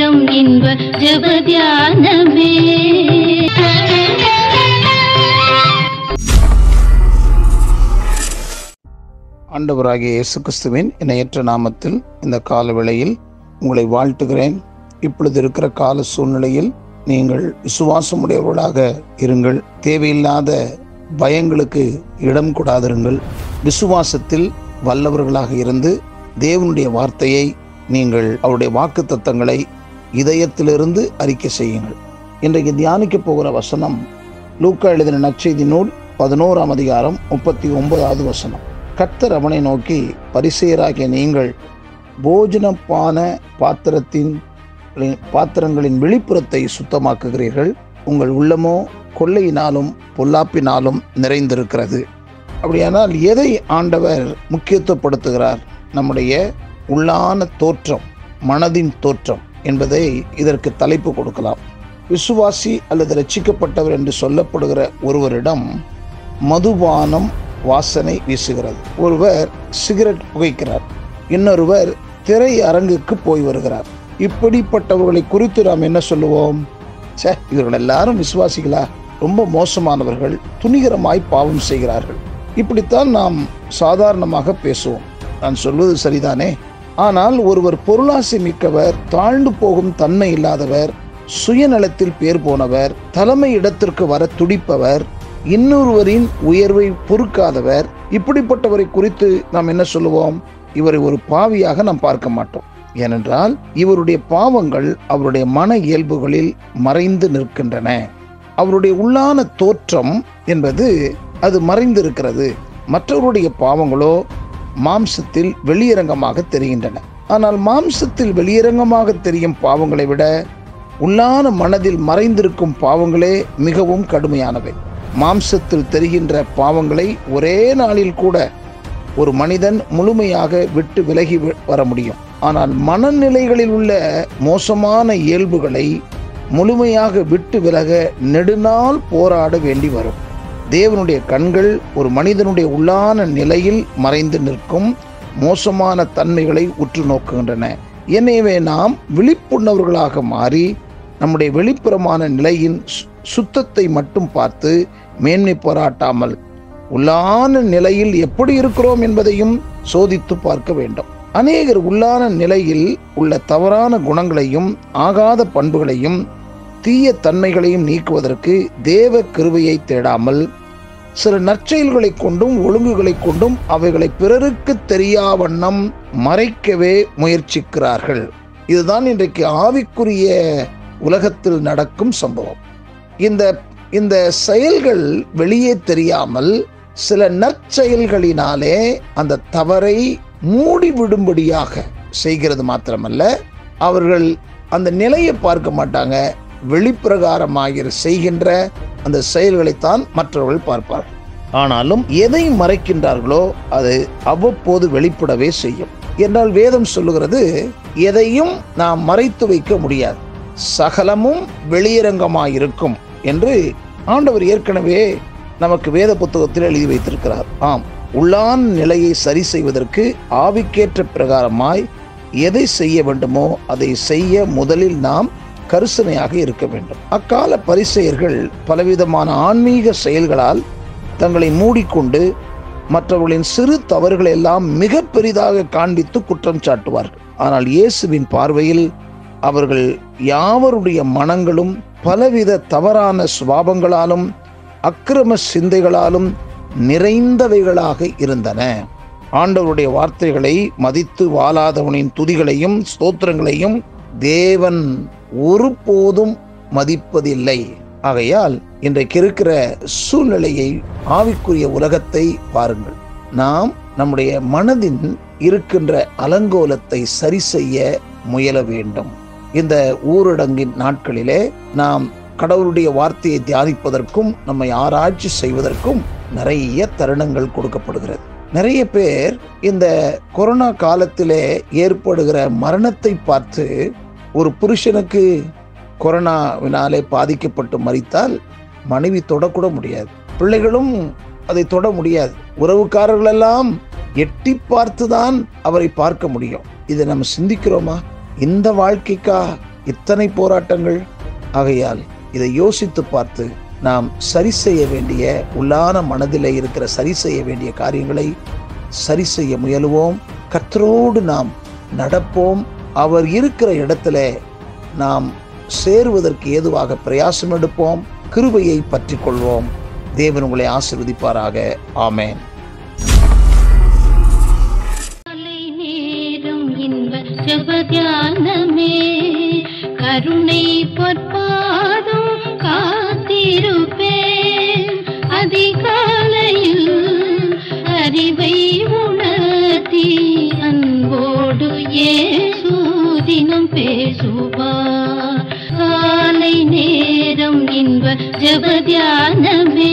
தரும் இன்ப ஜபத்யானமே ஆண்டவராகிய இயேசு கிறிஸ்துவின் இணையற்ற நாமத்தில் இந்த கால வேளையில் உங்களை வாழ்த்துகிறேன். இப்பொழுது இருக்கிற கால சூழ்நிலையில் நீங்கள் விசுவாசமுடையவர்களாக இருங்கள். தேவையில்லாத பயங்களுக்கு இடம் கூடாதிருங்கள். விசுவாசத்தில் வல்லவர்களாக இருந்து தேவனுடைய வார்த்தையை நீங்கள் அவருடைய வாக்கு தத்தங்களை இதயத்திலிருந்து அறிக்கை செய்யுங்கள். இன்றைக்கு தியானிக்க போகிற வசனம் லூக்கா எழுதின நற்செய்தி நூல் பதினோராம் அதிகாரம் முப்பத்தி ஒன்பதாவது வசனம். கர்த்தர் அவனை நோக்கி பரிசெயராகிய நீங்கள் போஜனப்பான பாத்திரத்தின் பாத்திரங்களின் வெளிப்புறத்தை சுத்தமாக்குகிறீர்கள். உங்கள் உள்ளமோ கொள்ளையினாலும் பொல்லாப்பினாலும் நிறைந்திருக்கிறது. அப்படியானால் எதை ஆண்டவர் முக்கியத்துவப்படுத்துகிறார்? நம்முடைய உள்ளான தோற்றம் மனதின் தோற்றம். என்பதை இதற்கு தலைப்பு கொடுக்கலாம். விசுவாசி அல்லது ரட்சிக்கப்பட்டவர் என்று சொல்லப்படுகிற ஒருவரிடம் மதுபானம் வாசனை வீசுகிறது. ஒருவர் சிகரெட் புகைக்கிறார். இன்னொருவர் திரை அரங்குக்கு போய் வருகிறார். இப்படிப்பட்டவர்களை குறித்து நாம் என்ன சொல்லுவோம்? சே இவர்கள் எல்லாரும் விசுவாசிகளா? ரொம்ப மோசமானவர்கள் துணிகரமாய் பாவம் செய்கிறார்கள். இப்படித்தான் நாம் சாதாரணமாக பேசுவோம். நான் சொல்வது சரிதானே? ஆனால் ஒருவர் பொருளாசை மிக்கவர் தாழ்ந்து போகும் தன்மை இல்லாதவர் சுயநலத்தில் பேர் போனவர் தலைமை இடத்திற்கு வர துடிப்பவர் இன்னொருவரின் உயர்வை பொறுக்காதவர் இப்படிப்பட்டவரை குறித்து நாம் என்ன சொல்லுவோம்? இவரை ஒரு பாவியாக நாம் பார்க்க மாட்டோம். ஏனென்றால் இவருடைய பாவங்கள் அவருடைய மன இயல்புகளில் மறைந்து நிற்கின்றன. அவருடைய உள்ளான தோற்றம் என்பது அது மறைந்திருக்கிறது. மற்றவருடைய பாவங்களோ மாம்சத்தில் வெளியரங்கமாக தெரிகின்றன. ஆனால் மாம்சத்தில் வெளியரங்கமாக தெரியும் பாவங்களை விட உள்ளான மனதில் மறைந்திருக்கும் பாவங்களே மிகவும் கடுமையானவை. மாம்சத்தில் தெரிகின்ற பாவங்களை ஒரே நாளில் கூட ஒரு மனிதன் முழுமையாக விட்டு விலகி வர முடியும். ஆனால் மனநிலைகளில் உள்ள மோசமான இயல்புகளை முழுமையாக விட்டு விலக நெடுநாள் போராட வேண்டி வரும். தேவனுடைய கண்கள் ஒரு மனிதனுடைய உள்ளான நிலையில் மறைந்து நிற்கும் மோசமான தன்மைகளை உற்று நோக்குகின்றன. எனவே நாம் விழிப்புணர்வர்களாக மாறி நம்முடைய வெளிப்புறமான நிலையின் சுத்தத்தை மட்டும் பார்த்து மேன்மை பாராட்டாமல் உள்ளான நிலையில் எப்படி இருக்கிறோம் என்பதையும் சோதித்து பார்க்க வேண்டும். அநேகர் உள்ளான நிலையில் உள்ள தவறான குணங்களையும் ஆகாத பண்புகளையும் தீய தன்மைகளையும் நீக்குவதற்கு தேவ கிருவையை தேடாமல் சில நற்செயல்களை கொண்டும் ஒழுங்குகளை கொண்டும் அவைகளை பிறருக்கு தெரியா வண்ணம் மறைக்கவே முயற்சிக்கிறார்கள். இதுதான் இன்றைக்கு ஆவிக்குரிய உலகத்தில் நடக்கும் சம்பவம். இந்த இந்த செயல்கள் வெளியே தெரியாமல் சில நற்செயல்களினாலே அந்த தவறை மூடிவிடும்படியாக செய்கிறது மாத்திரமல்ல அவர்கள் அந்த நிலையை பார்க்க மாட்டாங்க. வெளிப்பிரகாரமாக செய்கின்ற அந்த செயல்களைத்தான் மற்றவர்கள் பார்ப்பார்கள். ஆனாலும் எதை மறைக்கின்றார்களோ அது அவ்வப்போது வெளிப்படவே செய்யும். என்றால் வேதம் சொல்லுகிறது எதையும் நாம் மறைத்து வைக்க முடியாது. சகலமும் வெளியரங்கமாயிருக்கும் என்று ஆண்டவர் ஏற்கனவே நமக்கு வேத புத்தகத்தில் எழுதி வைத்திருக்கிறார். ஆம் உள்ளான் நிலையை சரி செய்வதற்கு ஆவிக்கேற்ற பிரகாரமாய் எதை செய்ய வேண்டுமோ அதை செய்ய முதலில் நாம் கரிசனையாக இருக்க வேண்டும். அக்கால பரிசெயர்கள் பலவிதமான ஆன்மீக செயல்களால் தங்களை மூடிக்கொண்டு மற்றவர்களின் சிறு தவறுகளை எல்லாம் மிக பெரிதாக காண்பித்து குற்றம் சாட்டுவார்கள். ஆனால் இயேசுவின் பார்வையில் அவர்கள் யாவருடைய மனங்களும் பலவித தவறான சுவாபங்களாலும் அக்கிரம சிந்தைகளாலும் நிறைந்தவைகளாக இருந்தன. ஆண்டவருடைய வார்த்தைகளை மதித்து வாழாதவனின் துதிகளையும் ஸ்தோத்திரங்களையும் தேவன் ஒருபோதும் மதிப்பதில்லை. ஆகையால் இன்றைக்கு இருக்கிற சூழ்நிலையை ஆவிக்குரிய உலகத்தை பாருங்கள். நாம் நம்முடைய மனதின் இருக்கின்ற அலங்கோலத்தை சரி செய்ய முயல வேண்டும். இந்த ஊரடங்கின் நாட்களிலே நாம் கடவுளுடைய வார்த்தையை தியானிப்பதற்கும் நம்மை ஆராய்ச்சி செய்வதற்கும் நிறைய தருணங்கள் கொடுக்கப்படுகிறது. நிறைய பேர் இந்த கொரோனா காலத்திலே ஏற்படுகிற மரணத்தை பார்த்து ஒரு புருஷனுக்கு கொரோனாவினாலே பாதிக்கப்பட்டு மறித்தால் மனைவி தொடக்கூட முடியாது. பிள்ளைகளும் அதை தொட முடியாது. உறவுக்காரர்கள் எல்லாம் எட்டி பார்த்துதான் அவரை பார்க்க முடியும். இதை நம்ம சிந்திக்கிறோமா? இந்த வாழ்க்கைக்கா இத்தனை போராட்டங்கள்? ஆகையால் இதை யோசித்து பார்த்து நாம் சரி செய்ய வேண்டிய உள்ளான மனதில் இருக்கிற சரி செய்ய வேண்டிய காரியங்களை சரி செய்ய முயலுவோம். கத்தரோடு நாம் நடப்போம். அவர் இருக்கிற இடத்துல நாம் சேருவதற்கு ஏதுவாக பிரயாசம் எடுப்போம் கிருபையை பற்றி கொள்வோம் தேவன் உங்களை ஆசிர்வதிப்பாராக. ஆமேன். காலை கருணை பொற்ப பேசுவார் காலை நேரம் இன்ப ஜபத்தியானமே